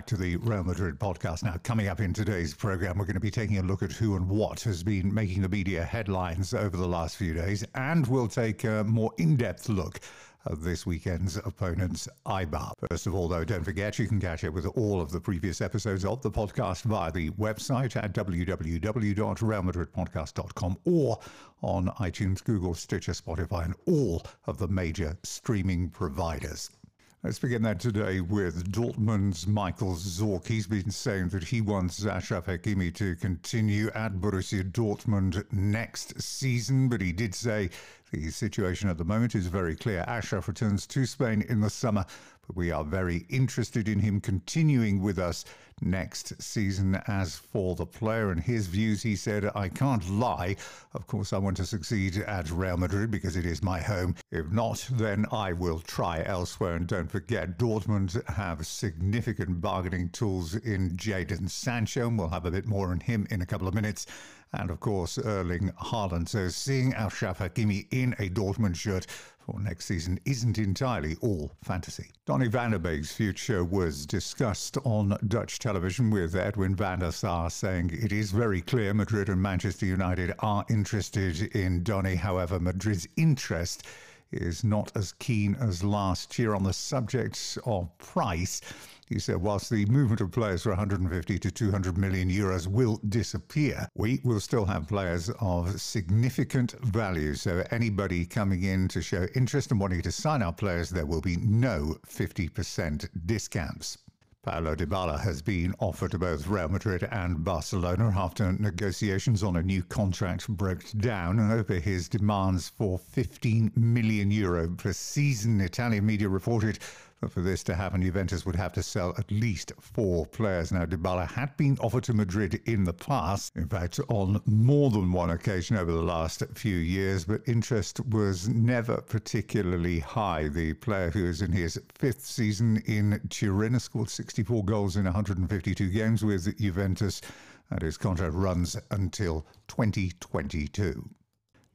Back to the Real Madrid podcast. Now, coming up in today's program, we're going to be taking a look at who and what has been making the media headlines over the last few days, and we'll take a more in depth look at this weekend's opponents, Eibar. First of all, though, don't forget you can catch up with all of the previous episodes of the podcast via the website at www.realmadridpodcast.com or on iTunes, Google, Stitcher, Spotify, and all of the major streaming providers. Let's begin that today with Dortmund's Michael Zorc. He's been saying that he wants Achraf Hakimi to continue at Borussia Dortmund next season, but he did say the situation at the moment is very clear. Achraf returns to Spain in the summer, we are very interested in him continuing with us next season. As for the player and his views, he said, I can't lie. Of course, I want to succeed at Real Madrid because it is my home. If not, then I will try elsewhere. And don't forget, Dortmund have significant bargaining tools in Jadon Sancho. And we'll have a bit more on him in a couple of minutes and of course Erling Haaland. So seeing Achraf Hakimi in a Dortmund shirt next season isn't entirely all fantasy. Donny van Beek's future was discussed on Dutch television with Edwin van der Sar saying it is very clear Madrid and Manchester United are interested in Donny. However, Madrid's interest is not as keen as last year on the subject of price. He said, whilst the movement of players for 150 to 200 million euros will disappear, we will still have players of significant value. So anybody coming in to show interest and wanting to sign our players, there will be no 50% discounts. Paulo Dybala has been offered to both Real Madrid and Barcelona after negotiations on a new contract broke down over his demands for 15 million euro per season. Italian media reported but for this to happen, Juventus would have to sell at least four players. Now, Dybala had been offered to Madrid in the past, in fact, on more than one occasion over the last few years, but interest was never particularly high. The player who is in his fifth season in Turin has scored 64 goals in 152 games with Juventus, and his contract runs until 2022.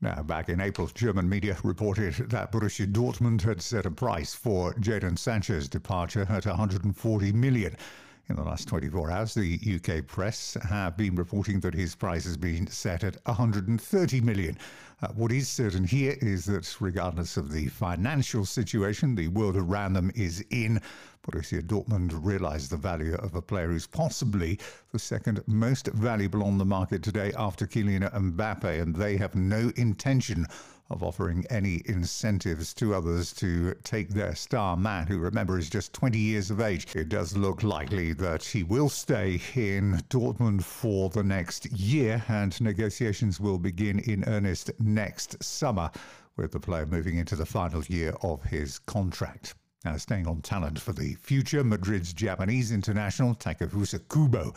Now, back in April, German media reported that Borussia Dortmund had set a price for Jadon Sancho's departure at 140 million. In the last 24 hours, the UK press have been reporting that his price has been set at 130 million. Uh, what is certain here is that, regardless of the financial situation the world around them is in, Borussia Dortmund realised the value of a player who's possibly the second most valuable on the market today after Kylian Mbappe, and they have no intention of offering any incentives to others to take their star man, who remember is just 20 years of age. It does look likely that he will stay in Dortmund for the next year, and negotiations will begin in earnest next summer, with the player moving into the final year of his contract. Now, staying on talent for the future, Madrid's Japanese international Takefusa Kubo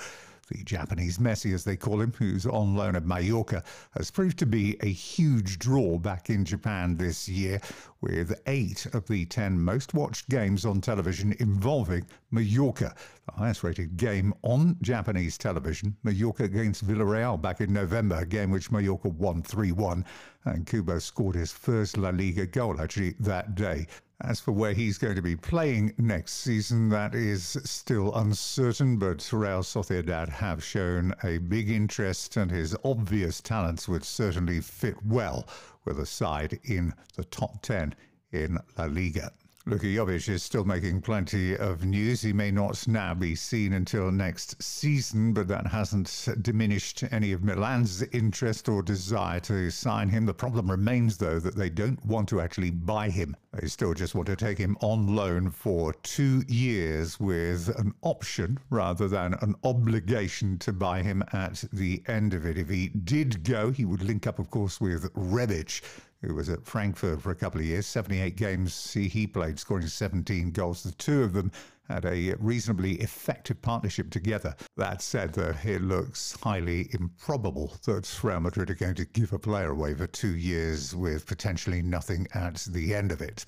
the Japanese Messi, as they call him, who's on loan at Mallorca, has proved to be a huge draw back in Japan this year, with eight of the ten most watched games on television involving Mallorca. The highest rated game on Japanese television, Mallorca against Villarreal back in November, a game which Mallorca won 3 1, and Kubo scored his first La Liga goal actually that day. As for where he's going to be playing next season, that is still uncertain, but Real Sociedad have shown a big interest, and his obvious talents would certainly fit well with a side in the top 10 in La Liga. Luka Jovic is still making plenty of news. He may not now be seen until next season, but that hasn't diminished any of Milan's interest or desire to sign him. The problem remains, though, that they don't want to actually buy him. They still just want to take him on loan for two years with an option rather than an obligation to buy him at the end of it. If he did go, he would link up, of course, with Rebic who was at Frankfurt for a couple of years. 78 games he played, scoring 17 goals. The two of them had a reasonably effective partnership together. That said, though, it looks highly improbable that Real Madrid are going to give a player away for two years with potentially nothing at the end of it.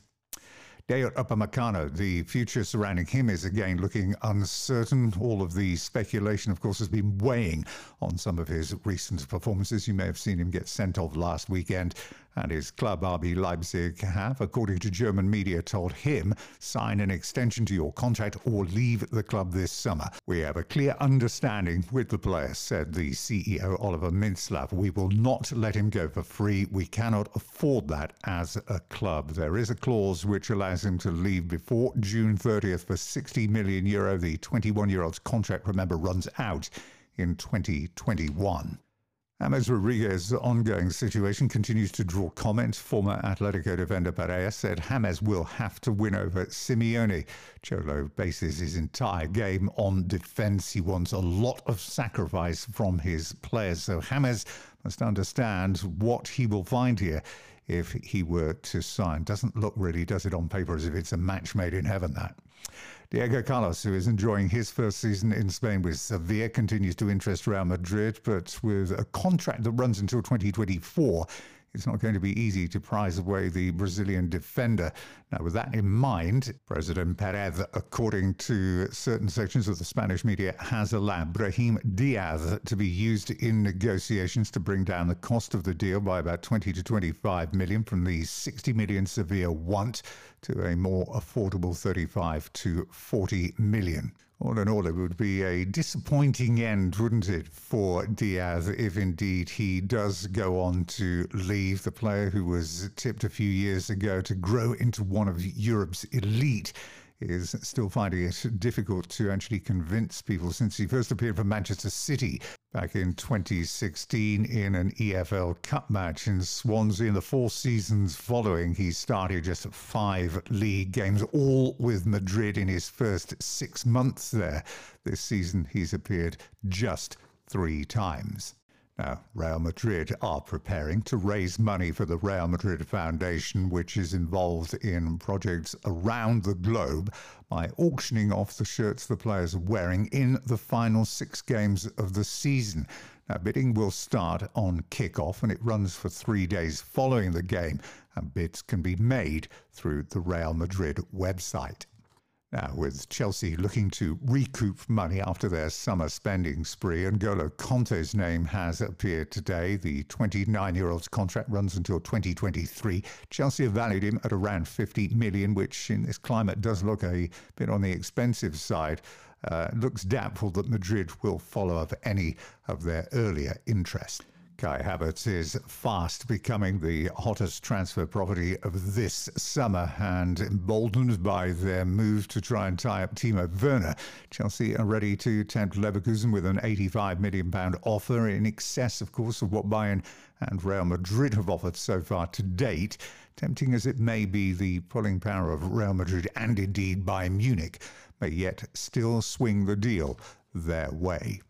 Dayot Upamecano, the future surrounding him is again looking uncertain. All of the speculation, of course, has been weighing on some of his recent performances. You may have seen him get sent off last weekend and his club RB Leipzig have, according to German media, told him sign an extension to your contract or leave the club this summer. We have a clear understanding with the player, said the CEO Oliver Mintzlaff. We will not let him go for free. We cannot afford that as a club. There is a clause which allows him to leave before June 30th for 60 million euro. The 21 year old's contract, remember, runs out in 2021. James Rodriguez's ongoing situation continues to draw comment. Former Atletico defender Perea said James will have to win over Simeone. Cholo bases his entire game on defence. He wants a lot of sacrifice from his players. So James must understand what he will find here if he were to sign. Doesn't look really, does it on paper, as if it's a match made in heaven, that. Diego Carlos, who is enjoying his first season in Spain with Sevilla, continues to interest Real Madrid, but with a contract that runs until 2024, it's not going to be easy to prize away the Brazilian defender. Now, with that in mind, President Perez, according to certain sections of the Spanish media, has allowed Brahim Diaz to be used in negotiations to bring down the cost of the deal by about 20 to 25 million from the 60 million Sevilla want to a more affordable 35 to 40 million. All in all, it would be a disappointing end, wouldn't it, for Diaz if indeed he does go on to leave? The player who was tipped a few years ago to grow into one of Europe's elite is still finding it difficult to actually convince people since he first appeared for Manchester City back in 2016 in an EFL Cup match in Swansea. In the four seasons following, he started just five league games, all with Madrid in his first six months there. This season, he's appeared just three times. Now, Real Madrid are preparing to raise money for the Real Madrid Foundation, which is involved in projects around the globe by auctioning off the shirts the players are wearing in the final six games of the season. Now, bidding will start on kickoff and it runs for three days following the game, and bids can be made through the Real Madrid website. Now, with Chelsea looking to recoup money after their summer spending spree, and Golo Kanté's name has appeared today. The 29 year old's contract runs until 2023. Chelsea have valued him at around 50 million, which in this climate does look a bit on the expensive side. Uh, looks doubtful that Madrid will follow up any of their earlier interest. Kai Havertz is fast becoming the hottest transfer property of this summer and emboldened by their move to try and tie up Timo Werner. Chelsea are ready to tempt Leverkusen with an £85 million offer in excess, of course, of what Bayern and Real Madrid have offered so far to date. Tempting as it may be, the pulling power of Real Madrid and indeed Bayern Munich may yet still swing the deal their way.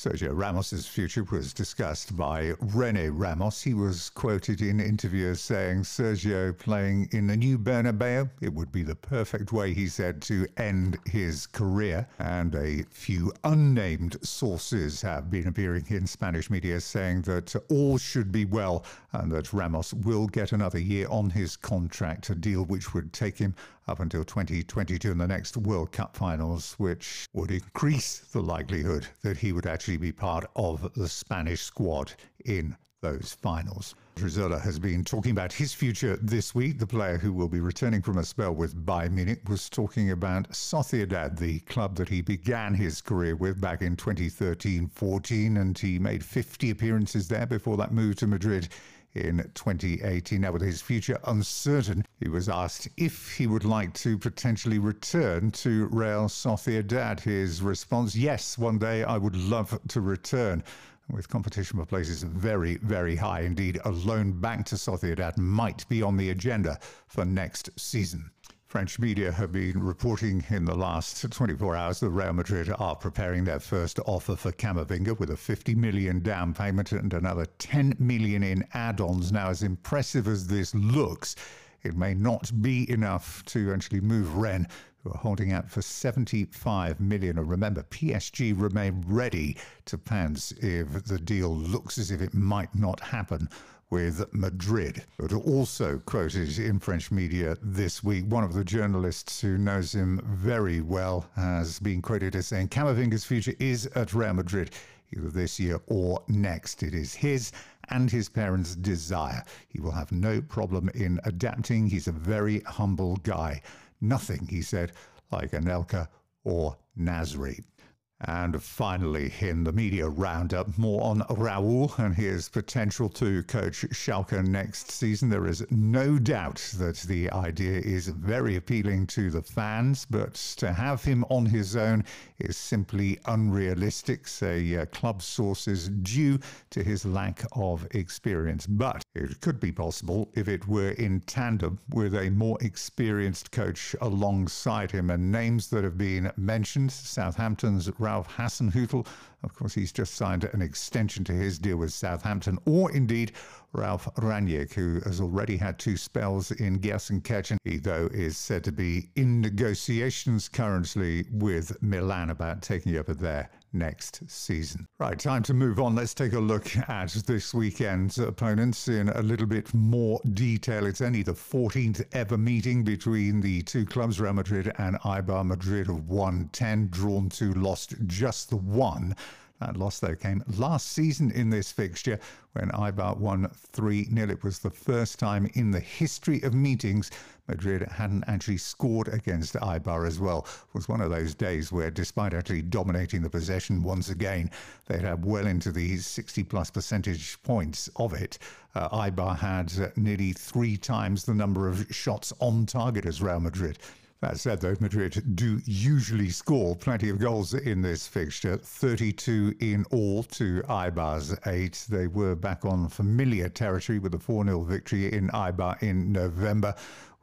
Sergio Ramos's future was discussed by Rene Ramos. He was quoted in interviews saying Sergio playing in the new Bernabeu, it would be the perfect way, he said, to end his career. And a few unnamed sources have been appearing in Spanish media saying that all should be well and that Ramos will get another year on his contract, a deal which would take him up until 2022 in the next World Cup finals, which would increase the likelihood that he would actually be part of the Spanish squad in those finals. Odriozola has been talking about his future this week. The player who will be returning from a spell with Bayern Munich was talking about Sociedad, the club that he began his career with back in 2013 14, and he made 50 appearances there before that move to Madrid in 2018. Now, with his future uncertain, he was asked if he would like to potentially return to Real Sociedad. His response, yes, one day I would love to return. With competition for places very, very high indeed, a loan back to Sociedad might be on the agenda for next season. French media have been reporting in the last 24 hours that Real Madrid are preparing their first offer for Camavinga with a 50 million down payment and another 10 million in add-ons. Now, as impressive as this looks, it may not be enough to actually move Rennes, who are holding out for 75 million. And remember, PSG remain ready to pounce if the deal looks as if it might not happen with Madrid. But also quoted in French media this week, one of the journalists who knows him very well has been quoted as saying Camavinga's future is at Real Madrid. either this year or next. It is his and his parents' desire. He will have no problem in adapting. He's a very humble guy. Nothing, he said, like Anelka or Nasri. And finally, in the media roundup, more on Raul and his potential to coach Schalke next season. There is no doubt that the idea is very appealing to the fans, but to have him on his own is simply unrealistic, say uh, club sources, due to his lack of experience. But it could be possible if it were in tandem with a more experienced coach alongside him. And names that have been mentioned Southampton's Ralph Hasenhüttl. Of course, he's just signed an extension to his deal with Southampton, or indeed Ralf Rangnick, who has already had two spells in Gelsenkirchen. He, though, is said to be in negotiations currently with Milan about taking over there next season. Right, time to move on. Let's take a look at this weekend's opponents in a little bit more detail. It's only the 14th ever meeting between the two clubs, Real Madrid and Eibar Madrid, of 110, drawn to, lost just the one. That loss, though, came last season in this fixture when Eibar won 3 0. It was the first time in the history of meetings Madrid hadn't actually scored against Eibar as well. It was one of those days where, despite actually dominating the possession once again, they'd have well into the 60 plus percentage points of it. Uh, Eibar had uh, nearly three times the number of shots on target as Real Madrid. That said, though, Madrid do usually score plenty of goals in this fixture 32 in all to Eibar's 8. They were back on familiar territory with a 4 0 victory in Eibar in November,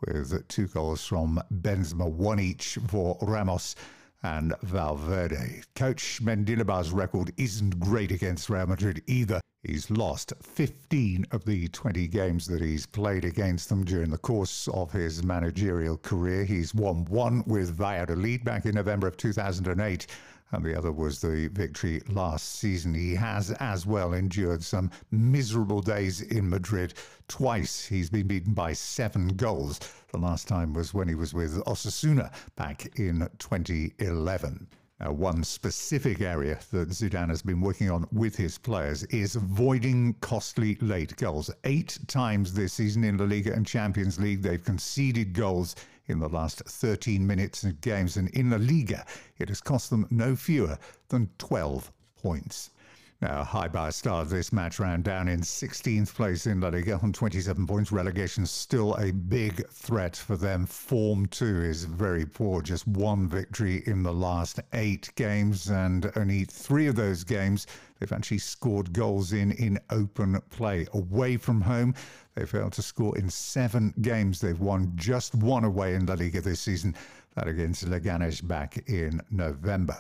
with two goals from Benzema, one each for Ramos and Valverde. Coach Mendilibar's record isn't great against Real Madrid either. He's lost 15 of the 20 games that he's played against them during the course of his managerial career. He's won one with Valladolid back in November of 2008 and the other was the victory last season. He has as well endured some miserable days in Madrid. Twice he's been beaten by seven goals. The last time was when he was with Osasuna back in 2011. Now, one specific area that Zidane has been working on with his players is avoiding costly late goals. Eight times this season in La Liga and Champions League, they've conceded goals in the last 13 minutes of games, and in La Liga, it has cost them no fewer than 12 points. Now, Eibar started this match round down in 16th place in La Liga on 27 points. Relegation still a big threat for them. Form too is very poor. Just one victory in the last eight games, and only three of those games they've actually scored goals in in open play. Away from home, they failed to score in seven games. They've won just one away in La Liga this season that against Leganes back in November.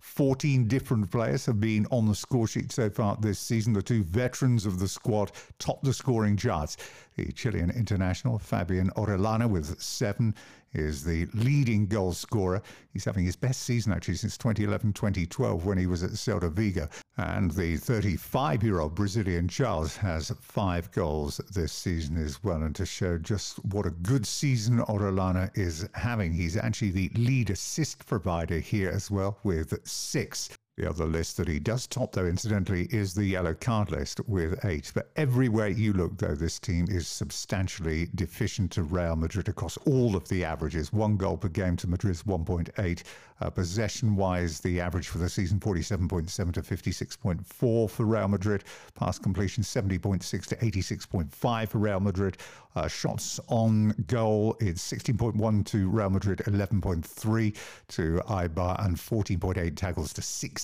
14 different players have been on the score sheet so far this season. The two veterans of the squad top the scoring charts. The Chilean international Fabian Orellana with seven is the leading goal scorer. He's having his best season actually since 2011 2012 when he was at Celta Vigo. And the 35 year old Brazilian Charles has five goals this season as well. And to show just what a good season Orellana is having, he's actually the lead assist provider here as well with six. The other list that he does top, though, incidentally, is the yellow card list with eight. But everywhere you look, though, this team is substantially deficient to Real Madrid across all of the averages. One goal per game to Madrid's 1.8. Uh, possession wise, the average for the season 47.7 to 56.4 for Real Madrid. Pass completion 70.6 to 86.5 for Real Madrid. Uh, shots on goal, it's 16.1 to Real Madrid, 11.3 to Eibar, and 14.8 tackles to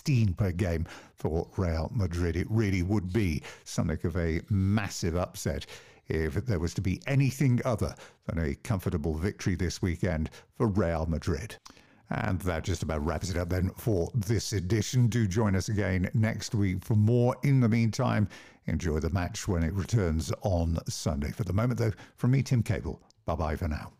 16 per game for Real Madrid. It really would be something of a massive upset if there was to be anything other than a comfortable victory this weekend for Real Madrid. And that just about wraps it up then for this edition. Do join us again next week for more. In the meantime, enjoy the match when it returns on Sunday. For the moment, though, from me, Tim Cable, bye bye for now.